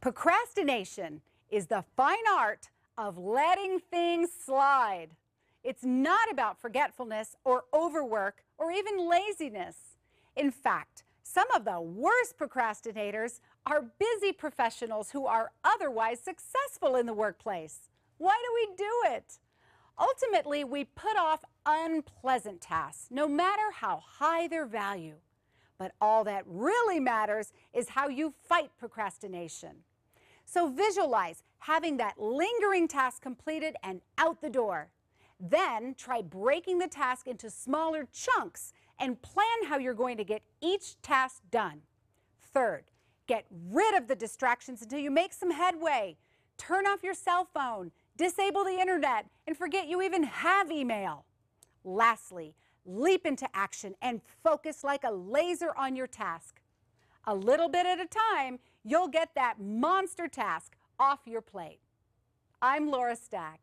Procrastination is the fine art of letting things slide. It's not about forgetfulness or overwork or even laziness. In fact, some of the worst procrastinators are busy professionals who are otherwise successful in the workplace. Why do we do it? Ultimately, we put off unpleasant tasks, no matter how high their value. But all that really matters is how you fight procrastination. So visualize having that lingering task completed and out the door. Then try breaking the task into smaller chunks and plan how you're going to get each task done. Third, get rid of the distractions until you make some headway. Turn off your cell phone, disable the internet, and forget you even have email. Lastly, leap into action and focus like a laser on your task. A little bit at a time, you'll get that monster task off your plate. I'm Laura Stack.